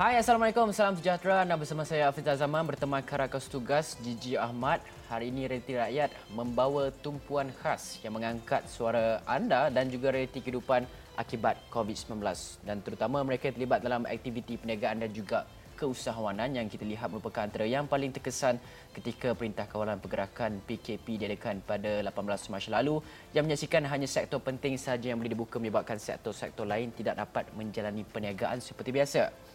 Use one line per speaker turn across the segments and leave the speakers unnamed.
Hai, Assalamualaikum. Salam sejahtera. Anda bersama saya Hafiz Zaman berteman karakas tugas Gigi Ahmad. Hari ini Realiti Rakyat membawa tumpuan khas yang mengangkat suara anda dan juga realiti kehidupan akibat COVID-19 dan terutama mereka terlibat dalam aktiviti perniagaan dan juga keusahawanan yang kita lihat merupakan antara yang paling terkesan ketika Perintah Kawalan Pergerakan PKP diadakan pada 18 Mac lalu yang menyaksikan hanya sektor penting sahaja yang boleh dibuka menyebabkan sektor-sektor lain tidak dapat menjalani perniagaan seperti biasa.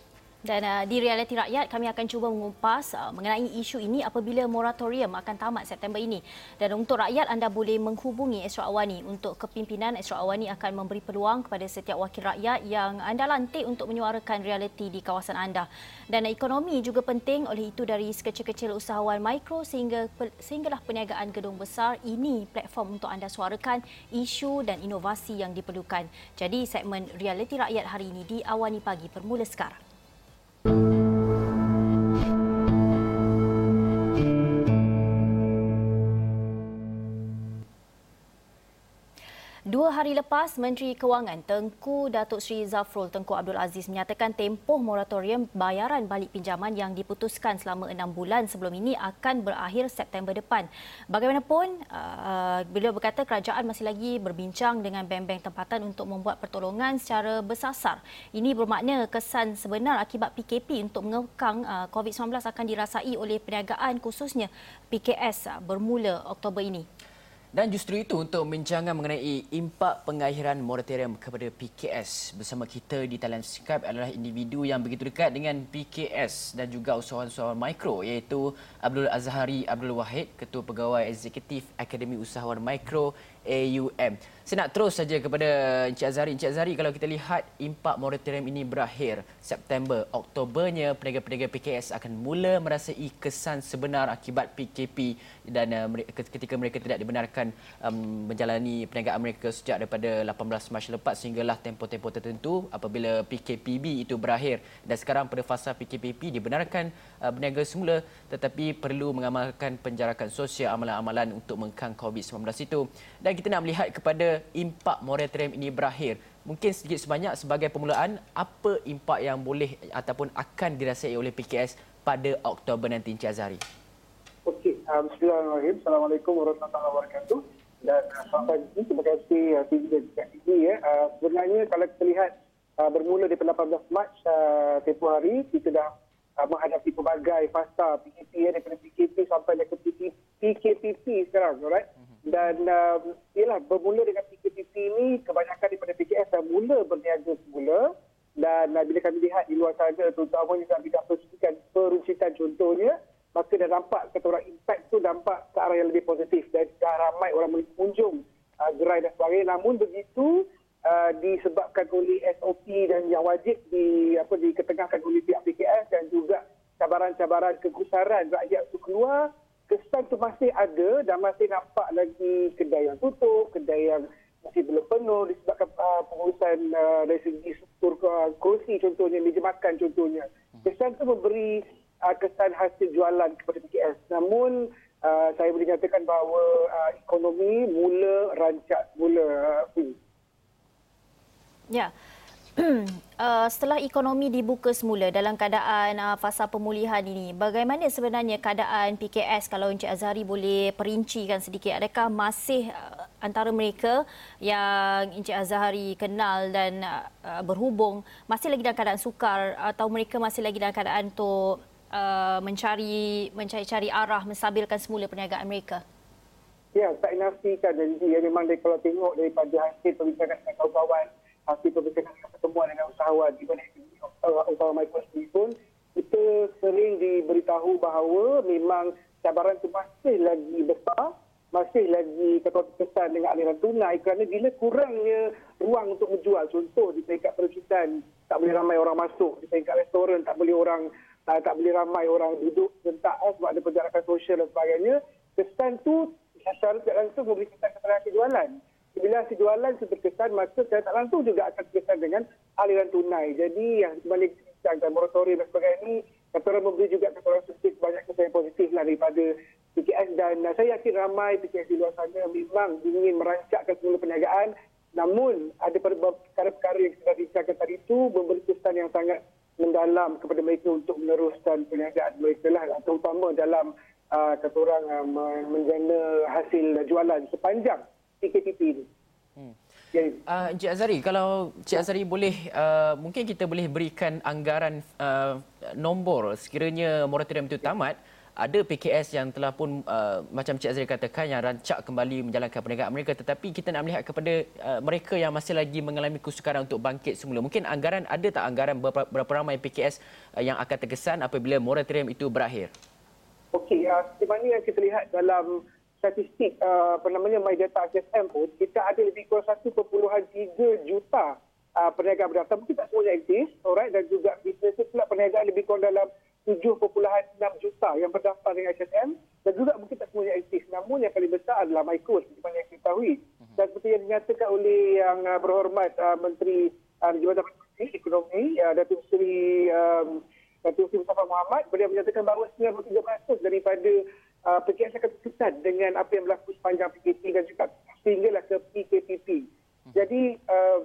Dan uh, di realiti rakyat kami akan cuba mengupas uh, mengenai isu ini apabila moratorium akan tamat September ini. Dan untuk rakyat anda boleh menghubungi Esra Awani untuk kepimpinan Esra Awani akan memberi peluang kepada setiap wakil rakyat yang anda lantik untuk menyuarakan realiti di kawasan anda. Dan uh, ekonomi juga penting oleh itu dari sekecil-kecil usahawan mikro sehingga sehinggalah perniagaan gedung besar ini platform untuk anda suarakan isu dan inovasi yang diperlukan. Jadi segmen realiti rakyat hari ini di Awani Pagi bermula sekarang. Dua hari lepas, Menteri Kewangan Tengku Datuk Seri Zafrul Tengku Abdul Aziz menyatakan tempoh moratorium bayaran balik pinjaman yang diputuskan selama enam bulan sebelum ini akan berakhir September depan. Bagaimanapun, uh, beliau berkata kerajaan masih lagi berbincang dengan bank-bank tempatan untuk membuat pertolongan secara bersasar. Ini bermakna kesan sebenar akibat PKP untuk mengekang uh, COVID-19 akan dirasai oleh perniagaan khususnya PKS uh, bermula Oktober ini.
Dan justru itu untuk membincangkan mengenai impak pengakhiran moratorium kepada PKS bersama kita di talian Skype adalah individu yang begitu dekat dengan PKS dan juga usahawan-usahawan mikro iaitu Abdul Azhari Abdul Wahid, Ketua Pegawai Eksekutif Akademi Usahawan Mikro AUM. Saya nak terus saja kepada Encik Azari. Encik Azari, kalau kita lihat impak moratorium ini berakhir September, Oktobernya peniaga-peniaga PKS akan mula merasai kesan sebenar akibat PKP dan uh, ketika mereka tidak dibenarkan um, menjalani perniagaan mereka sejak daripada 18 Mac lepas sehinggalah tempoh-tempoh tertentu apabila PKPB itu berakhir. Dan sekarang pada fasa PKPP dibenarkan berniaga semula tetapi perlu mengamalkan penjarakan sosial amalan-amalan untuk mengkang COVID-19 itu. Dan kita nak melihat kepada impak moratorium ini berakhir. Mungkin sedikit sebanyak sebagai permulaan, apa impak yang boleh ataupun akan dirasai oleh PKS pada Oktober nanti, Encik Azhari?
Okey, uh, Bismillahirrahmanirrahim. Assalamualaikum warahmatullahi wabarakatuh. Dan uh, selamat pagi, terima kasih uh, TV dan TV. Ya. Uh, sebenarnya kalau kita lihat uh, bermula di 18 Mac uh, tempoh hari, kita dah uh, menghadapi pelbagai fasa PKP ya, daripada PKP sampai ke PKPP sekarang. Alright? Dan um, ialah bermula dengan PKPP ini, kebanyakan daripada PKS dah mula berniaga semula. Dan uh, bila kami lihat di luar sana, terutama juga bidang persusikan, peruncitan contohnya, maka dah nampak kata orang impact tu nampak ke arah yang lebih positif. Dan dah ramai orang mengunjung uh, gerai dan sebagainya. Namun begitu, uh, disebabkan oleh SOP dan yang wajib di apa diketengahkan oleh pihak cabaran-cabaran kegusaran rakyat itu keluar, kesan tu masih ada dan masih nampak lagi kedai yang tutup, kedai yang masih belum penuh disebabkan uh, pengurusan uh, dari segi struktur uh, kursi contohnya, meja makan contohnya. Kesan tu memberi uh, kesan hasil jualan kepada PKS. Namun uh, saya boleh nyatakan bahawa uh, ekonomi mula rancak mula. Uh,
ya. uh, setelah ekonomi dibuka semula dalam keadaan uh, fasa pemulihan ini, bagaimana sebenarnya keadaan PKS kalau Encik Azhari boleh perincikan sedikit? Adakah masih uh, antara mereka yang Encik Azhari kenal dan uh, berhubung masih lagi dalam keadaan sukar atau mereka masih lagi dalam keadaan untuk uh, mencari mencari-cari arah menstabilkan semula perniagaan mereka?
Ya, tak nafikan janji. Ya, memang dia, kalau tengok daripada hasil perbincangan dengan kawan-kawan hasil perbincangan dengan pertemuan dengan usahawan di mana usahawan mikro sendiri pun kita sering diberitahu bahawa memang cabaran itu masih lagi besar masih lagi kesan dengan aliran tunai kerana bila kurangnya ruang untuk menjual contoh di peringkat perusahaan tak boleh ramai orang masuk di peringkat restoran tak boleh orang uh, tak boleh ramai orang duduk sentak uh, sebab ada penjarakan sosial dan sebagainya kesan tu secara tidak langsung memberi kesan kepada jualan bila hasil jualan itu berkesan, maka saya tak langsung juga akan berkesan dengan aliran tunai. Jadi yang sebalik bincangkan moratorium dan sebagainya ini, kata memberi juga kata orang sedikit banyak kesan positif lah daripada PKS. Dan uh, saya yakin ramai PKS di luar sana memang ingin merancakkan semula perniagaan. Namun ada perkara-perkara yang kita bincangkan tadi itu memberi kesan yang sangat mendalam kepada mereka untuk meneruskan perniagaan mereka lah terutama dalam uh, kata orang uh, menjana hasil jualan sepanjang PKPP ini. Hmm.
Uh, Encik Azari, kalau Encik Azari boleh, uh, mungkin kita boleh berikan anggaran uh, nombor sekiranya moratorium itu tamat, ada PKS yang telah pun uh, macam Cik Azri katakan yang rancak kembali menjalankan perniagaan mereka tetapi kita nak melihat kepada uh, mereka yang masih lagi mengalami kesukaran untuk bangkit semula. Mungkin anggaran ada tak anggaran berapa, berapa ramai PKS uh, yang akan terkesan apabila moratorium itu berakhir?
Okey, uh, seperti mana yang kita lihat dalam statistik uh, apa namanya My Data HSM pun kita ada lebih kurang 1.3 juta uh, perniagaan berdaftar. Mungkin tak semuanya aktif, alright dan juga bisnes pula perniagaan lebih kurang dalam 7.6 juta yang berdaftar dengan HSM dan juga mungkin tak semuanya aktif. Namun yang paling besar adalah mikro seperti mana yang kita ketahui. Mhm. Dan seperti yang dinyatakan oleh yang uh, berhormat uh, Menteri uh, Jabatan Menteri Ekonomi, uh, Datuk Seri um, Datuk Seri Mustafa Muhammad, beliau menyatakan bahawa 93% daripada uh, PKS akan terkesan dengan apa yang berlaku sepanjang PKP dan juga sehinggalah ke PKPP. Mhm. Jadi uh,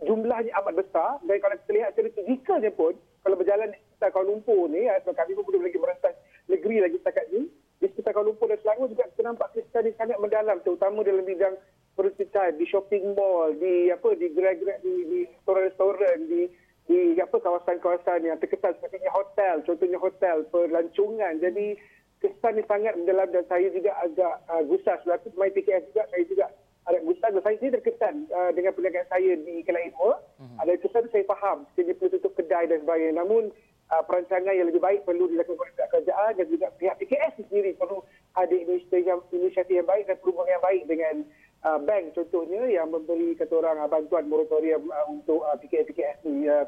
jumlahnya amat besar dan kalau kita lihat secara fizikalnya pun kalau berjalan di sekitar Kuala Lumpur ni, ya, sebab kami pun belum lagi merentas negeri lagi setakat ni, di sekitar Kuala Lumpur dan Selangor juga kita nampak kisah ni sangat mendalam, terutama dalam bidang percetakan, di shopping mall, di apa di gerai-gerai, di, di restoran-restoran, di di apa kawasan-kawasan yang terkesan seperti hotel, contohnya hotel, pelancongan. Jadi kesan ni sangat mendalam dan saya juga agak uh, gusar selaku pemain PKS juga, saya juga ada gustan saya sendiri terkesan uh, dengan perniagaan saya di Kelantan Timur. Mm-hmm. Ada kesan saya faham sekiranya perlu tutup kedai dan sebagainya. Namun uh, perancangan yang lebih baik perlu dilakukan oleh pihak kerajaan dan juga pihak PKS sendiri perlu ada inisiatif yang, inisiatif yang baik dan perhubungan yang baik dengan uh, bank contohnya yang memberi kata orang uh, bantuan moratorium uh, untuk uh, PKS-PKS ni. Uh,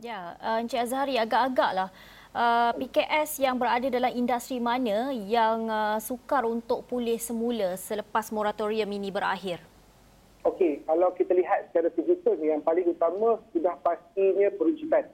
ya, uh, Encik Azhari agak-agaklah uh, PKS yang berada dalam industri mana yang uh, sukar untuk pulih semula selepas moratorium ini berakhir?
Okey, kalau kita lihat secara fizikal yang paling utama sudah pastinya. Hmm.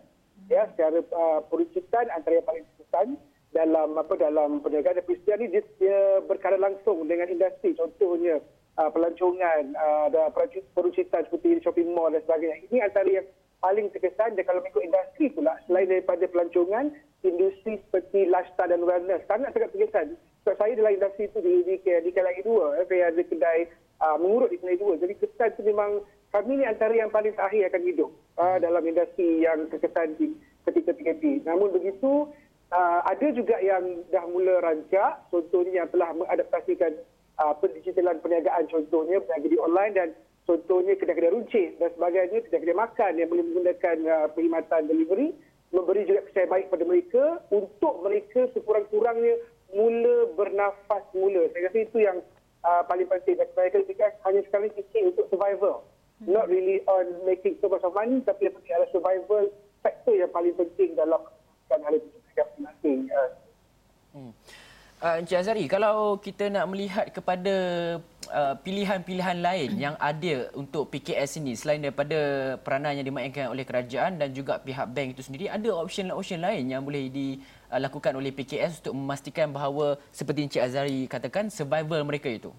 Ya, secara uh, peruncitan antara yang paling terkesan dalam apa dalam perniagaan dan peristiwa ini dia, dia berkaitan langsung dengan industri contohnya uh, pelancongan uh, ada peruncitan seperti shopping mall dan sebagainya. Ini antara yang paling terkesan dan kalau mengikut industri pula selain daripada pelancongan industri seperti lifestyle dan wellness sangat sangat terkesan. Sebab saya dalam industri itu di di, di, Kelai dua, eh, saya ada kedai uh, mengurut di Kelai dua. Jadi kesan itu memang kami ni antara yang paling terakhir akan hidup uh, dalam industri yang terkesan di ketika PKP. Namun begitu, uh, ada juga yang dah mula rancak, contohnya yang telah mengadaptasikan uh, pendigitalan perniagaan contohnya perniagaan di online dan contohnya kedai-kedai runcit dan sebagainya, kedai-kedai makan yang boleh menggunakan uh, perkhidmatan delivery memberi juga percaya baik pada mereka untuk mereka sekurang-kurangnya mula bernafas mula. Saya rasa itu yang uh, paling penting. Dan saya kata hanya sekali fikir untuk survival. Hmm. Not really on making so much of money tapi yang penting adalah survival faktor yang paling penting dalam hal itu. Uh.
Uh, Encik Azari, kalau kita nak melihat kepada uh, pilihan-pilihan lain yang ada untuk PKS ini selain daripada peranan yang dimainkan oleh kerajaan dan juga pihak bank itu sendiri, ada option-option lain yang boleh dilakukan oleh PKS untuk memastikan bahawa seperti Encik Azari katakan, survival mereka itu?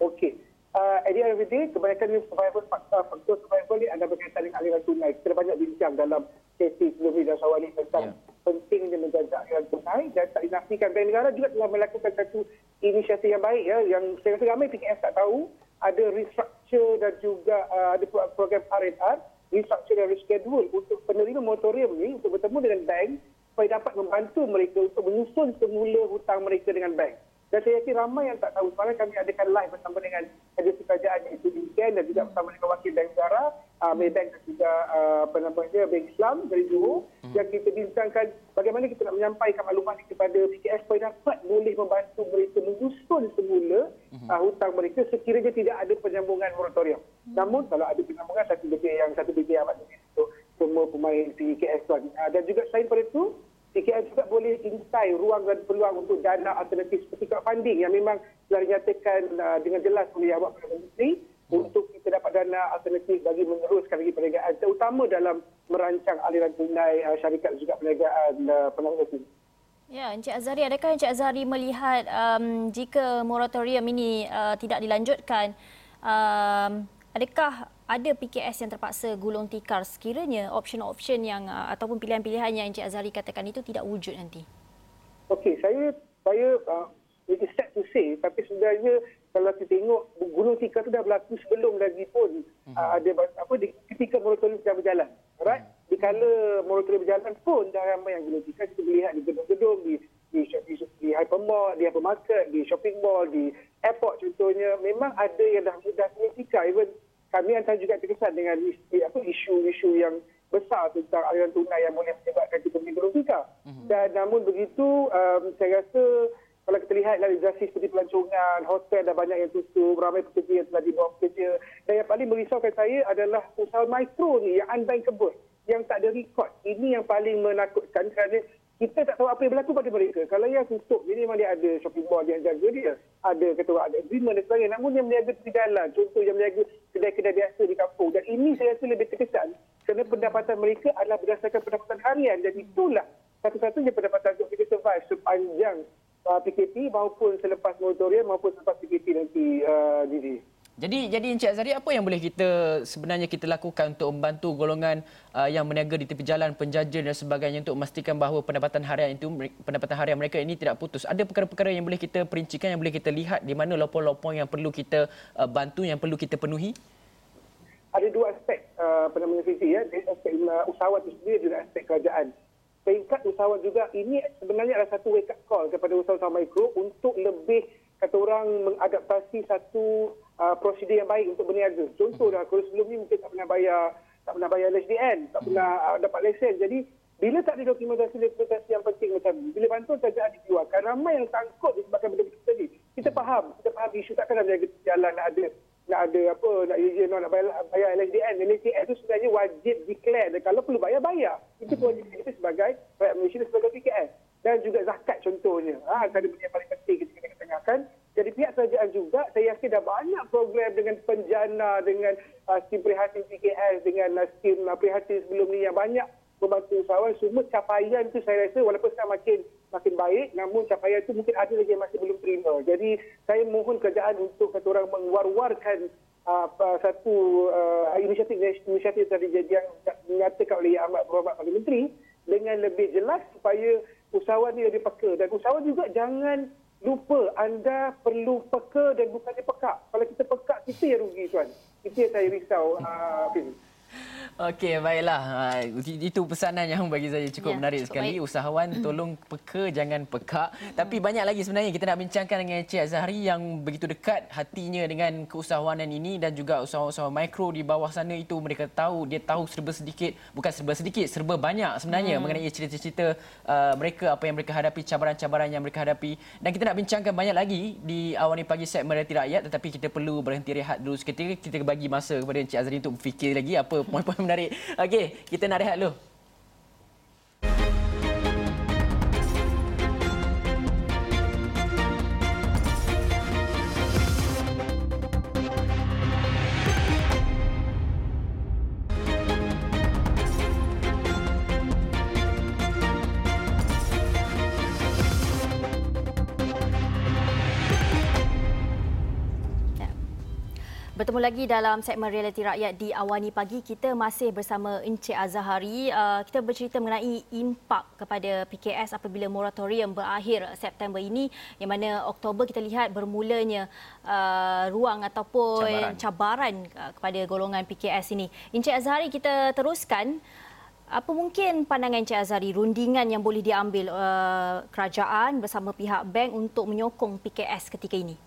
Okey. Uh, at the end of the day, kebanyakan survival faktor, faktor survival ini ada berkaitan dengan aliran tunai. Kita banyak bincang dalam sesi sebelum ini dan soal ini tentang yeah pentingnya menjaga aliran tunai dan tak dinafikan bank negara juga telah melakukan satu inisiatif yang baik ya yang saya rasa ramai PKS tak tahu ada restructure dan juga uh, ada program R&R restructure dan reschedule untuk penerima moratorium ni untuk bertemu dengan bank supaya dapat membantu mereka untuk menyusun semula hutang mereka dengan bank. Dan saya yakin ramai yang tak tahu. Semalam kami adakan live bersama dengan agensi kerajaan iaitu Dinken dan juga bersama dengan wakil bank negara, uh, Maybank dan juga uh, apa namanya, Bank Islam dari Johor. Hmm. Yang kita bincangkan bagaimana kita nak menyampaikan maklumat ini kepada PKS supaya dapat boleh membantu mereka menyusun semula hmm. uh, hutang mereka sekiranya tidak ada penyambungan moratorium. Hmm. Namun kalau ada penyambungan, satu bibir yang satu bibir amat untuk semua pemain PKS tuan. Uh, dan juga selain daripada itu, boleh intai ruang dan peluang untuk dana alternatif seperti crowdfunding yang memang telah dinyatakan uh, dengan jelas oleh awak Perdana Menteri untuk kita dapat dana alternatif bagi meneruskan lagi perniagaan terutama dalam merancang aliran tunai uh, syarikat juga perniagaan uh, penangguhan
Ya, Encik Azari, adakah Encik Azari melihat um, jika moratorium ini uh, tidak dilanjutkan, um, Adakah ada PKS yang terpaksa gulung tikar sekiranya option-option yang uh, ataupun pilihan-pilihan yang Encik Azari katakan itu tidak wujud nanti?
Okey, saya saya uh, it is sad to say tapi sebenarnya kalau kita tengok gulung tikar itu dah berlaku sebelum lagi pun uh, ada apa di, ketika moratorium sedang berjalan. Alright? Di kala moratorium berjalan pun dah ramai yang gulung tikar kita boleh lihat di gedung-gedung di di, di, di hypermall, di hypermarket, di shopping mall, di airport contohnya memang ada yang dah mudah tikar even kami antara juga terkesan dengan apa isu-isu yang besar tentang aliran tunai yang boleh menyebabkan kita gulung tikar. Mm-hmm. Dan namun begitu um, saya rasa kalau kita lihat drastis seperti pelancongan, hotel dah banyak yang tutup, ramai pekerja yang telah dibawa bekerja. Dan yang paling merisaukan saya adalah usaha mikro ni yang unbank kebun yang tak ada rekod. Ini yang paling menakutkan kerana kita tak tahu apa yang berlaku pada mereka. Kalau yang tutup, jadi memang dia ada shopping mall yang jaga dia. Ada orang ada agreement dan sebagainya. Namun yang meniaga tepi jalan, contoh yang meniaga kedai-kedai biasa di kampung. Dan ini saya rasa lebih terkesan kerana pendapatan mereka adalah berdasarkan pendapatan harian. Dan itulah satu-satunya pendapatan untuk mereka survive sepanjang uh, PKP maupun selepas moratorium maupun selepas PKP nanti, uh, Didi.
Jadi jadi Encik Azari apa yang boleh kita sebenarnya kita lakukan untuk membantu golongan uh, yang berniaga di tepi jalan, penjaja dan sebagainya untuk memastikan bahawa pendapatan harian itu pendapatan harian mereka ini tidak putus. Ada perkara-perkara yang boleh kita perincikan yang boleh kita lihat di mana lopong-lopong yang perlu kita uh, bantu yang perlu kita penuhi?
Ada dua aspek uh, namanya Fizi ya, aspek uh, usahawan itu sendiri dan aspek kerajaan. Peringkat usahawan juga ini sebenarnya adalah satu wake up call kepada usahawan mikro untuk lebih kata orang mengadaptasi satu uh, prosedur yang baik untuk berniaga. Contoh dah, kalau sebelum ni mungkin tak pernah bayar tak pernah bayar LSDN, tak pernah uh, dapat lesen. Jadi bila tak ada dokumentasi-dokumentasi yang penting macam ni, bila bantuan kerajaan dikeluarkan, ramai yang sangkut disebabkan benda itu tadi. Kita faham, kita faham isu takkan nak berniaga jalan nak ada nak ada apa nak izin nak bayar, bayar LSDN. LSDN itu sebenarnya wajib declare dan kalau perlu bayar bayar. Itu kewajipan kita sebagai rakyat Malaysia dan sebagai PKS dan juga zakat contohnya. Ha, antara benda yang paling penting kita tengahkan. Jadi pihak kerajaan juga saya yakin dah banyak program dengan penjana, dengan uh, skim prihatin PKS, dengan uh, skim uh, prihatin sebelum ni yang banyak membantu usahawan. Semua capaian tu saya rasa walaupun sekarang makin makin baik, namun capaian tu mungkin ada lagi yang masih belum terima. Jadi saya mohon kerajaan untuk kata orang mengwar-warkan uh, satu uh, inisiatif inisiatif tadi yang dinyatakan oleh Ahmad Muhammad Perdana Menteri dengan lebih jelas supaya usahawan ini lebih peka dan usahawan juga jangan lupa anda perlu peka dan bukannya pekak. Kalau kita pekak, kita yang rugi tuan. Itu yang saya risau. Uh,
Okey, baiklah. Ha, itu pesanan yang bagi saya cukup ya, menarik cukup sekali. Baik. Usahawan tolong peka, jangan pekak. Hmm. Tapi banyak lagi sebenarnya kita nak bincangkan dengan Encik Azhari yang begitu dekat hatinya dengan keusahawanan ini dan juga usahawan-usahawan mikro di bawah sana itu mereka tahu, dia tahu serba sedikit, bukan serba sedikit, serba banyak sebenarnya hmm. mengenai cerita-cerita uh, mereka, apa yang mereka hadapi, cabaran-cabaran yang mereka hadapi. Dan kita nak bincangkan banyak lagi di awal ini pagi segmen Realiti Rakyat tetapi kita perlu berhenti rehat dulu seketika. Kita bagi masa kepada Encik Azhari untuk fikir lagi apa poin-poin menarik. Okey, kita nak rehat dulu.
Bertemu lagi dalam segmen Realiti Rakyat di Awani Pagi. Kita masih bersama Encik Azahari. Uh, kita bercerita mengenai impak kepada PKS apabila moratorium berakhir September ini. Yang mana Oktober kita lihat bermulanya uh, ruang ataupun cabaran, cabaran uh, kepada golongan PKS ini. Encik Azahari kita teruskan. Apa mungkin pandangan Encik Azhari rundingan yang boleh diambil uh, kerajaan bersama pihak bank untuk menyokong PKS ketika ini?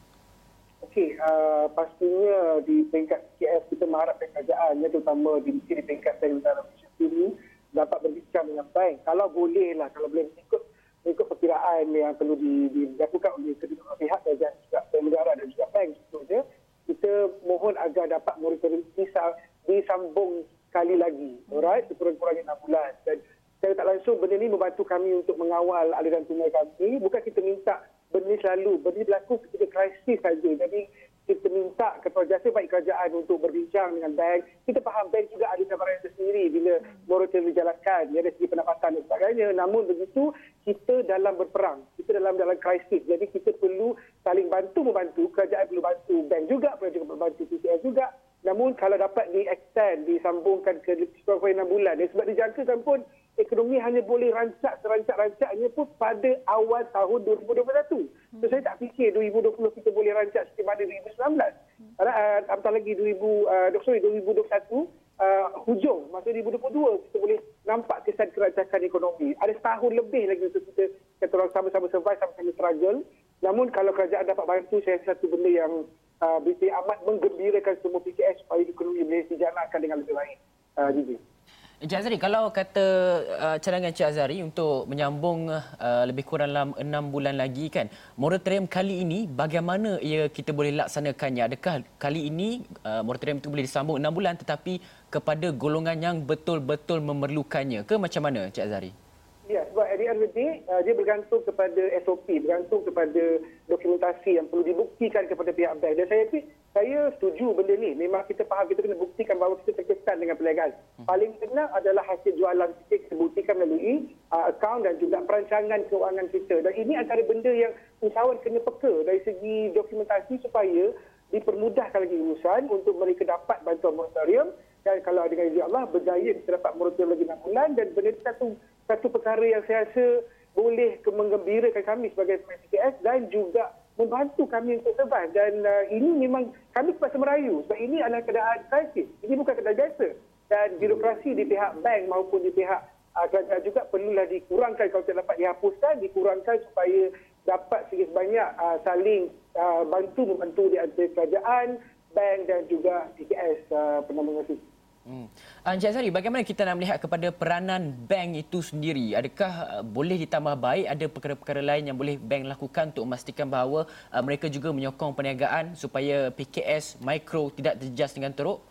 Okey, uh, pastinya di peringkat KS kita mengharapkan kerajaan, ya, terutama di, di peringkat dari Utara Malaysia ini, dapat berbincang dengan bank. Kalau boleh lah, kalau boleh mengikut, mengikut perkiraan yang perlu dilakukan oleh kedua pihak kerajaan juga, negara dan juga bank contohnya, kita mohon agar dapat monitoring disambung sekali lagi. Alright, sekurang-kurangnya 6 bulan. Dan saya tak langsung benda ini membantu kami untuk mengawal aliran tunai kami. Bukan kita minta benda selalu benda berlaku ketika krisis saja. Jadi kita minta ketua jasa baik kerajaan untuk berbincang dengan bank. Kita faham bank juga ada cabaran tersendiri bila moratorium dijalankan. Ya, dari segi pendapatan dan sebagainya. Namun begitu kita dalam berperang. Kita dalam dalam krisis. Jadi kita perlu saling bantu membantu. Kerajaan perlu bantu. Bank juga perlu juga membantu. PCS juga. Namun kalau dapat di-extend, disambungkan ke kurang 6 bulan. Dan sebab dijangkakan pun ekonomi hanya boleh rancak serancak-rancaknya pun pada awal tahun 2021. So saya tak fikir 2020 kita boleh rancak seperti mana 2019. Karena uh, apatah lagi 2000, uh, sorry, 2021 uh, hujung masa 2022 kita boleh nampak kesan kerancakan ekonomi. Ada setahun lebih lagi untuk kita kata orang sama-sama survive, sama-sama struggle. Namun kalau kerajaan dapat bantu, saya rasa satu benda yang uh, berita amat menggembirakan semua PKS supaya ekonomi boleh dijalankan dengan lebih baik. Uh, Gigi.
Encik Azari, kalau kata uh, cadangan Encik Azari untuk menyambung uh, lebih kurang dalam enam bulan lagi kan, moratorium kali ini bagaimana ia kita boleh laksanakannya? Adakah kali ini uh, moratorium itu boleh disambung enam bulan tetapi kepada golongan yang betul-betul memerlukannya ke macam mana Encik Azari?
Ya, sebab at the end of the day, uh, dia bergantung kepada SOP, bergantung kepada dokumentasi yang perlu dibuktikan kepada pihak bank. Dan saya saya setuju benda ni. Memang kita faham, kita kena buktikan bahawa kita terkesan dengan perniagaan. Hmm. Paling senang adalah hasil jualan kita, kita buktikan melalui uh, akaun dan juga perancangan keuangan kita. Dan ini antara benda yang usahawan kena peka dari segi dokumentasi supaya dipermudahkan lagi urusan untuk mereka dapat bantuan moratorium dan kalau dengan izin Allah berjaya kita dapat moratorium lagi 6 bulan dan benda itu satu satu perkara yang saya rasa boleh mengembirakan kami sebagai PKS dan juga membantu kami untuk survive dan uh, ini memang kami terpaksa merayu. Sebab ini adalah keadaan krisis. Ini bukan keadaan biasa. Dan birokrasi di pihak bank maupun di pihak uh, kerajaan juga perlulah dikurangkan kalau tidak dapat dihapuskan dikurangkan supaya dapat sedikit banyak uh, saling uh, bantu membantu di antara kerajaan bank dan juga PKS uh, penambang
Hmm. Encik Azari, bagaimana kita nak melihat kepada peranan bank itu sendiri? Adakah uh, boleh ditambah baik? Ada perkara-perkara lain yang boleh bank lakukan untuk memastikan bahawa uh, mereka juga menyokong perniagaan supaya PKS mikro tidak terjejas dengan teruk?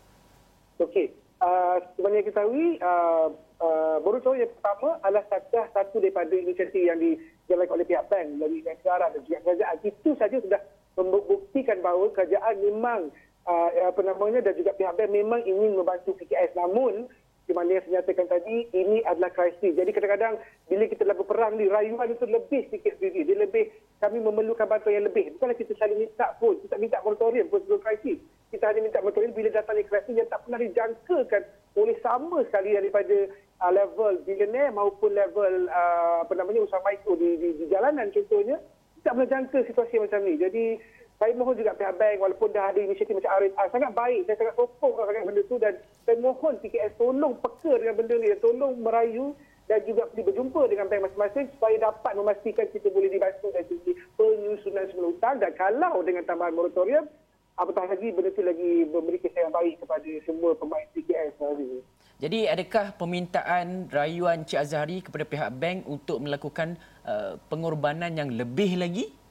Okey. Uh, sebenarnya kita tahu, uh, uh, baru yang pertama adalah satu, satu daripada inisiatif yang dijalankan oleh pihak bank melalui negara dan juga kerajaan. Itu saja sudah membuktikan bahawa kerajaan memang uh, apa namanya dan juga pihak bank memang ingin membantu PKS namun di mana yang saya nyatakan tadi ini adalah krisis. Jadi kadang-kadang bila kita lagu perang ni rayuan itu lebih sikit sendiri. Dia lebih kami memerlukan bantuan yang lebih. Bukanlah kita saling minta pun. Kita minta moratorium pun sebelum krisis. Kita hanya minta moratorium bila datang di krisis yang tak pernah dijangkakan oleh sama sekali daripada uh, level billionaire maupun level uh, apa namanya usaha mikro di, di, di jalanan contohnya. Tak pernah jangka situasi macam ni. Jadi saya mohon juga pihak bank walaupun dah ada inisiatif macam RSR sangat baik saya sangat sokong sangat benda tu dan saya mohon PKS tolong peka dengan benda ni tolong merayu dan juga pergi berjumpa dengan bank masing-masing supaya dapat memastikan kita boleh dibantu dari segi penyusunan semula hutang. Dan kalau dengan tambahan moratorium apatah lagi benda tu lagi memberi kesan yang baik kepada semua pemain PKS hari
Jadi adakah permintaan rayuan Cik Azhari kepada pihak bank untuk melakukan uh, pengorbanan yang lebih lagi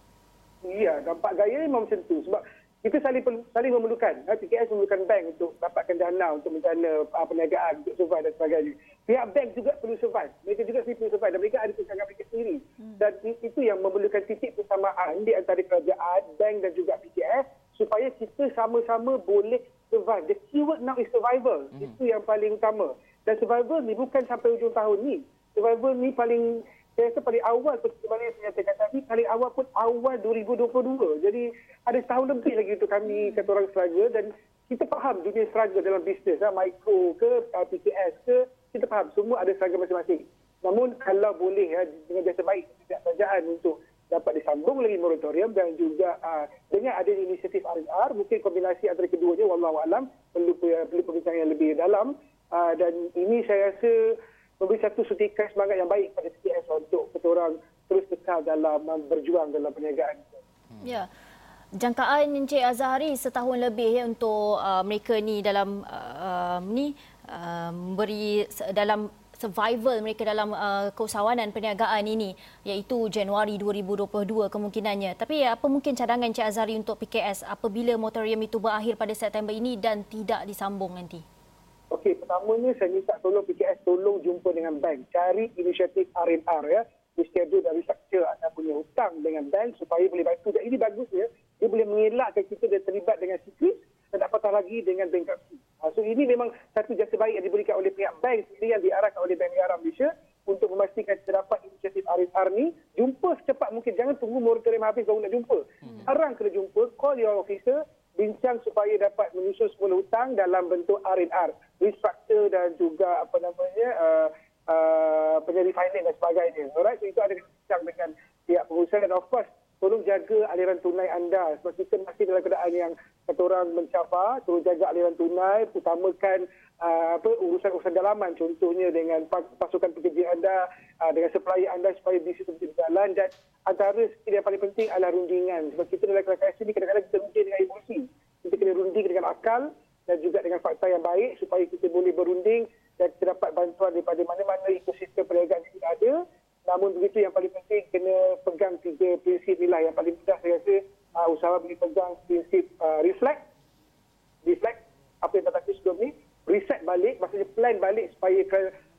Ya, nampak gaya memang macam tu. Sebab kita saling saling memerlukan. PKS memerlukan bank untuk dapatkan dana untuk mencana uh, perniagaan, untuk survive dan sebagainya. Pihak bank juga perlu survive. Mereka juga perlu survive dan mereka ada kesangan mereka sendiri. Hmm. Dan itu yang memerlukan titik persamaan di antara kerajaan, bank dan juga PKS supaya kita sama-sama boleh survive. The keyword now is survival. Hmm. Itu yang paling utama. Dan survival ni bukan sampai hujung tahun ni. Survival ni paling saya rasa paling awal seperti mana yang saya nyatakan tadi, paling awal pun awal 2022. Jadi ada setahun lebih lagi untuk kami kata orang struggle dan kita faham dunia struggle dalam bisnes, lah, mikro ke uh, PKS ke, kita faham semua ada struggle masing-masing. Namun kalau boleh ya, dengan jasa baik tidak kerajaan untuk dapat disambung lagi moratorium dan juga uh, dengan ada inisiatif RSR, mungkin kombinasi antara keduanya, wallahualam, perlu, perlu perbincangan yang lebih dalam. Uh, dan ini saya rasa memberi satu sutikan semangat yang baik pada PKS untuk kita orang terus kekal dalam berjuang dalam perniagaan.
Hmm. Ya. Jangkaan Encik Azhari setahun lebih ya untuk uh, mereka ni dalam uh, ni uh, memberi dalam survival mereka dalam uh, keusahawanan perniagaan ini iaitu Januari 2022 kemungkinannya. Tapi apa mungkin cadangan Encik Azhari untuk PKS apabila moratorium itu berakhir pada September ini dan tidak disambung nanti?
Okey, pertamanya saya minta tolong PKS tolong jumpa dengan bank. Cari inisiatif R&R ya. Reschedule dan restructure anda punya hutang dengan bank supaya boleh bantu. Dan ini bagus ya. Dia boleh mengelakkan kita dan terlibat dengan sikris dan tak patah lagi dengan bankruptcy. Ha, so ini memang satu jasa baik yang diberikan oleh pihak bank sendiri yang diarahkan oleh Bank Negara Malaysia untuk memastikan kita dapat inisiatif R&R ni jumpa secepat mungkin. Jangan tunggu moratorium habis baru nak jumpa. Hmm. Kena jumpa, call your officer, bincang supaya dapat menyusun semula hutang dalam bentuk R&R, restructure dan juga apa namanya uh, uh, penyedi finance dan sebagainya. Alright, so itu ada bincang dengan pihak pengusaha dan of course tolong jaga aliran tunai anda. Sebab kita masih dalam keadaan yang kata orang mencabar, tolong jaga aliran tunai, utamakan uh, apa urusan-urusan dalaman. Contohnya dengan pasukan pekerja anda, uh, dengan supplier anda supaya bisnes itu berjalan dan antara skill yang paling penting adalah rundingan. Sebab kita dalam keadaan ini kadang-kadang kita runding dengan emosi. Kita kena runding dengan akal dan juga dengan fakta yang baik supaya kita boleh berunding dan kita dapat bantuan daripada mana-mana ekosistem perniagaan yang ada Namun begitu yang paling penting kena pegang tiga prinsip inilah yang paling mudah saya rasa uh, usahawan boleh pegang prinsip uh, reflect, reflect apa yang kata sebelum ni, reset balik, maksudnya plan balik supaya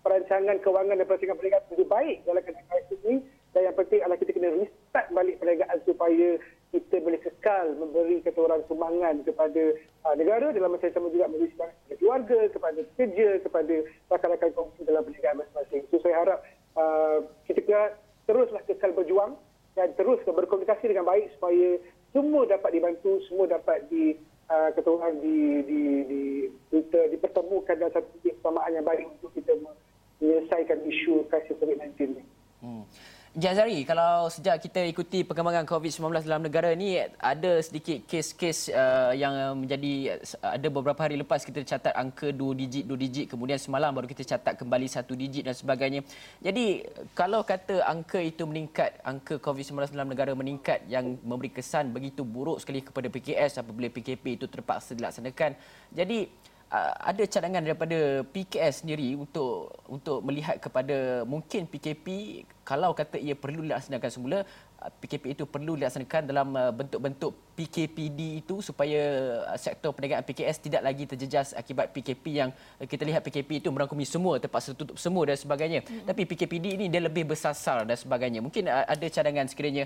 perancangan kewangan dan perancangan perniagaan lebih baik dalam keadaan krisis ini dan yang penting adalah kita kena restart balik perniagaan supaya kita boleh kekal memberi kata orang sumbangan kepada uh, negara dalam masa yang sama juga memberi sumbangan kepada keluarga, kepada pekerja, kepada rakan-rakan kongsi dalam perniagaan masing-masing. So saya harap uh, kita teruslah kekal berjuang dan terus berkomunikasi dengan baik supaya semua dapat dibantu, semua dapat di uh, kata orang di di di kita dipertemukan dalam satu persamaan yang baik untuk kita menyelesaikan isu krisis COVID-19 ini. Hmm.
Jazari, kalau sejak kita ikuti perkembangan COVID-19 dalam negara ni ada sedikit kes-kes uh, yang menjadi uh, ada beberapa hari lepas kita catat angka 2 digit 2 digit kemudian semalam baru kita catat kembali 1 digit dan sebagainya. Jadi kalau kata angka itu meningkat, angka COVID-19 dalam negara meningkat yang memberi kesan begitu buruk sekali kepada PKS apabila PKP itu terpaksa dilaksanakan. Jadi ada cadangan daripada PKS sendiri untuk untuk melihat kepada mungkin PKP kalau kata ia perlu dilaksanakan semula PKP itu perlu dilaksanakan dalam uh, bentuk-bentuk PKPD itu supaya uh, sektor perniagaan PKS tidak lagi terjejas akibat PKP yang uh, kita lihat PKP itu merangkumi semua terpaksa tutup semua dan sebagainya. Hmm. Tapi PKPD ini dia lebih bersasar dan sebagainya. Mungkin ada cadangan sekiranya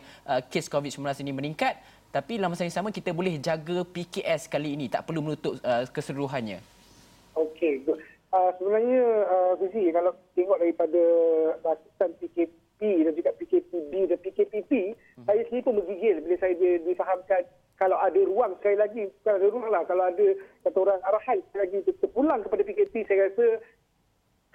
kes COVID-19 ini meningkat tapi dalam masa yang sama kita boleh jaga PKS kali ini tak perlu menutup keseluruhannya.
Okey. Uh, sebenarnya uh, Fizi, kalau tengok daripada batasan PKP dan juga PKPB dan PKPP, hmm. saya sendiri pun menggigil bila saya difahamkan kalau ada ruang sekali lagi, bukan ada ruang lah, kalau ada kata orang arahan sekali lagi untuk terpulang kepada PKP, saya rasa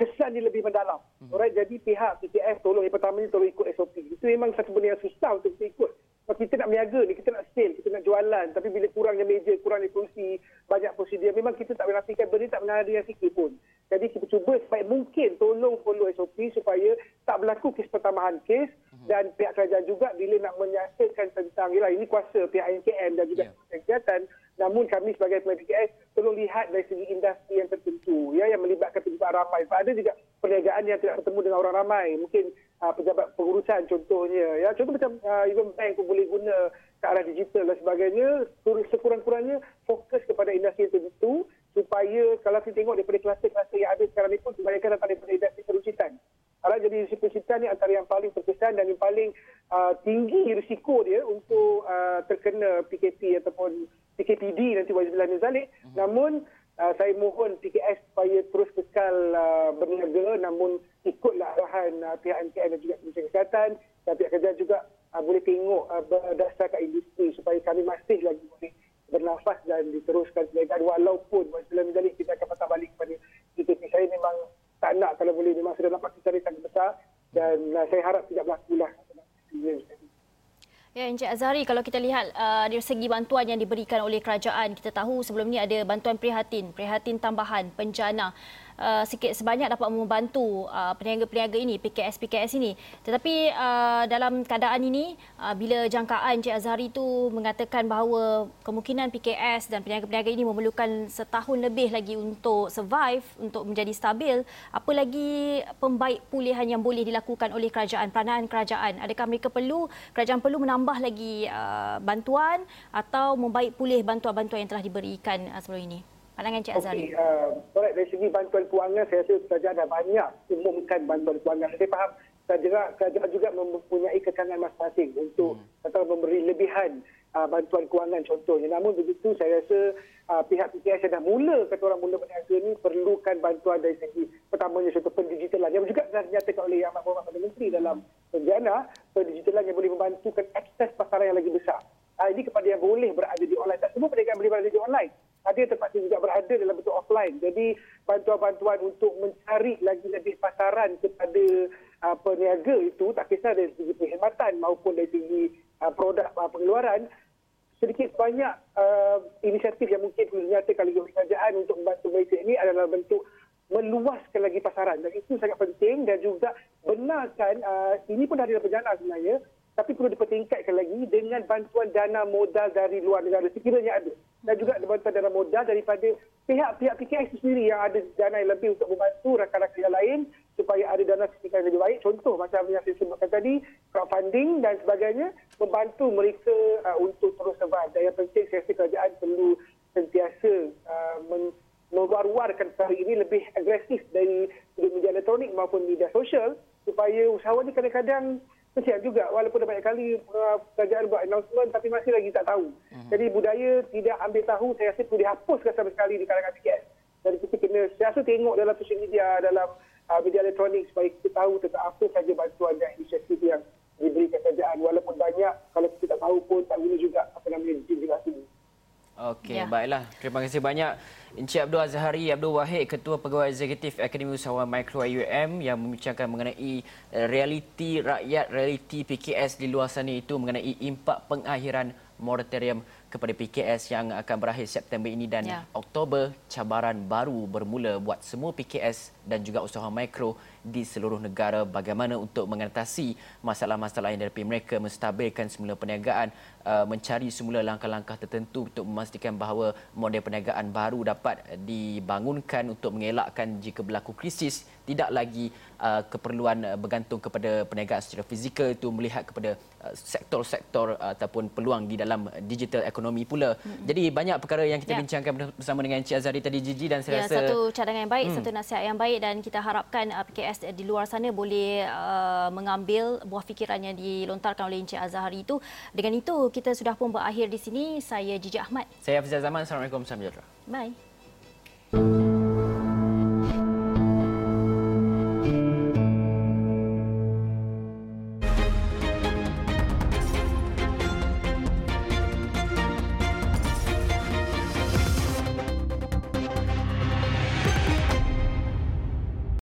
kesan dia lebih mendalam. Hmm. Alright, jadi pihak PKF tolong yang pertama ni tolong ikut SOP. Itu memang satu benda yang susah untuk kita ikut. Kalau kita nak berniaga ni, kita nak sale, kita nak jualan. Tapi bila kurangnya meja, kurangnya kursi, banyak prosedur, memang kita tak boleh nafikan benda tak mengalir yang sikit pun. Jadi kita cuba sebaik mungkin tolong follow SOP supaya tak berlaku kes pertambahan kes mhm. dan pihak kerajaan juga bila nak menyiasatkan tentang yalah, ini kuasa pihak NKN dan juga yeah. kegiatan namun kami sebagai PKS tolong lihat dari segi industri yang tertentu ya yang melibatkan pejabat ramai. Sebab ada juga perniagaan yang tidak bertemu dengan orang ramai. Mungkin uh, pejabat pengurusan contohnya. Ya, contoh macam uh, even bank pun boleh guna ke arah digital dan sebagainya. Sekurang-kurangnya kepada industri tertentu supaya kalau kita tengok daripada kluster-kluster yang ada sekarang ini pun kebanyakan datang daripada industri peruncitan. Arah jadi industri peruncitan ni antara yang paling terkesan dan yang paling uh, tinggi risiko dia untuk uh, terkena PKP ataupun PKPD nanti wajib min zalik. Uh-huh. Namun uh, saya mohon PKS supaya terus kekal uh, berniaga namun ikutlah arahan uh, pihak MKN dan juga Kementerian Kesihatan dan pihak kerja juga uh, boleh tengok uh, berdasarkan industri supaya kami masih lagi boleh bernafas dan diteruskan perniagaan walaupun wajib min zalik kita akan patah balik kepada PKP. Saya memang tak nak kalau boleh memang sudah dapat kita sangat besar dan uh, saya harap tidak berlaku lah.
Ya, Encik Azhari, kalau kita lihat uh, dari segi bantuan yang diberikan oleh kerajaan, kita tahu sebelum ini ada bantuan prihatin, prihatin tambahan, penjana uh, sikit sebanyak dapat membantu uh, peniaga-peniaga ini, PKS-PKS ini. Tetapi uh, dalam keadaan ini, uh, bila jangkaan Encik Azhari itu mengatakan bahawa kemungkinan PKS dan peniaga-peniaga ini memerlukan setahun lebih lagi untuk survive, untuk menjadi stabil, apa lagi pembaik pulihan yang boleh dilakukan oleh kerajaan, peranan kerajaan? Adakah mereka perlu, kerajaan perlu menambah lagi uh, bantuan atau membaik pulih bantuan-bantuan yang telah diberikan uh, sebelum ini? Pandangan Cik Azhari.
Okay, uh, dari segi bantuan kewangan, saya rasa kerajaan dah banyak umumkan bantuan kewangan. Saya faham kerajaan, kerajaan juga mempunyai kekangan masing-masing untuk hmm. atau memberi lebihan uh, bantuan kewangan contohnya. Namun begitu, saya rasa uh, pihak PKS yang dah mula, kata orang mula berniaga ini, perlukan bantuan dari segi pertamanya contoh pendigitalan. Yang juga telah dinyatakan oleh Ahmad Muhammad Perdana Menteri dalam penjana, pendigitalan yang boleh membantukan akses pasaran yang lagi besar. Uh, ini kepada yang boleh berada di online. Tak semua perniagaan boleh berada online. Ada yang terpaksa juga berada dalam bentuk offline. Jadi bantuan-bantuan untuk mencari lagi lebih pasaran kepada uh, peniaga itu tak kisah dari segi perkhidmatan maupun dari segi uh, produk uh, pengeluaran. Sedikit banyak uh, inisiatif yang mungkin dinyatakan oleh kerajaan untuk membantu Malaysia ini adalah bentuk meluaskan lagi pasaran. Dan itu sangat penting dan juga benarkan uh, ini pun dah ada perjalanan sebenarnya tapi perlu dipertingkatkan lagi dengan bantuan dana modal dari luar negara sekiranya ada. Dan juga bantuan dana modal daripada pihak-pihak PKS sendiri yang ada dana yang lebih untuk membantu rakan-rakan yang lain supaya ada dana sedikit lebih baik. Contoh macam yang saya sebutkan tadi crowdfunding dan sebagainya membantu mereka uh, untuk terus survive. Dan yang penting saya rasa kerajaan perlu sentiasa uh, men- mengeluarkan perkara ini lebih agresif dari media elektronik maupun media sosial supaya usahawan ini kadang-kadang kesian juga walaupun banyak kali uh, kerajaan buat announcement tapi masih lagi tak tahu. Uh-huh. Jadi budaya tidak ambil tahu saya rasa perlu dihapuskan sama sekali di kalangan PKS. Dan kita kena saya rasa tengok dalam sosial media, dalam uh, media elektronik supaya kita tahu tentang apa saja bantuan dan inisiatif yang diberikan kerajaan. Walaupun banyak, kalau kita tak tahu pun tak guna juga apa namanya divulgasi ini.
Okey, ya. baiklah. Terima kasih banyak Encik Abdul Azhari Abdul Wahid, Ketua Pegawai Eksekutif Akademi Usahawan Mikro IUM yang membincangkan mengenai eh, realiti rakyat, realiti PKS di luar sana itu mengenai impak pengakhiran moratorium kepada PKS yang akan berakhir September ini dan ya. Oktober cabaran baru bermula buat semua PKS dan juga usahawan mikro di seluruh negara bagaimana untuk mengatasi masalah-masalah yang dihadapi mereka menstabilkan semula perniagaan uh, mencari semula langkah-langkah tertentu untuk memastikan bahawa model perniagaan baru dapat dibangunkan untuk mengelakkan jika berlaku krisis tidak lagi uh, keperluan uh, bergantung kepada perniagaan secara fizikal itu melihat kepada sektor-sektor ataupun peluang di dalam digital ekonomi pula. Hmm. Jadi banyak perkara yang kita ya. bincangkan bersama dengan Encik Azari tadi Gigi dan saya
ya,
rasa
satu cadangan yang baik, hmm. satu nasihat yang baik dan kita harapkan uh, PKS di luar sana boleh uh, mengambil buah fikiran yang dilontarkan oleh Encik Azhari itu. Dengan itu kita sudah pun berakhir di sini. Saya Gigi Ahmad.
Saya Hafizah Zaman. Assalamualaikum.
Bye.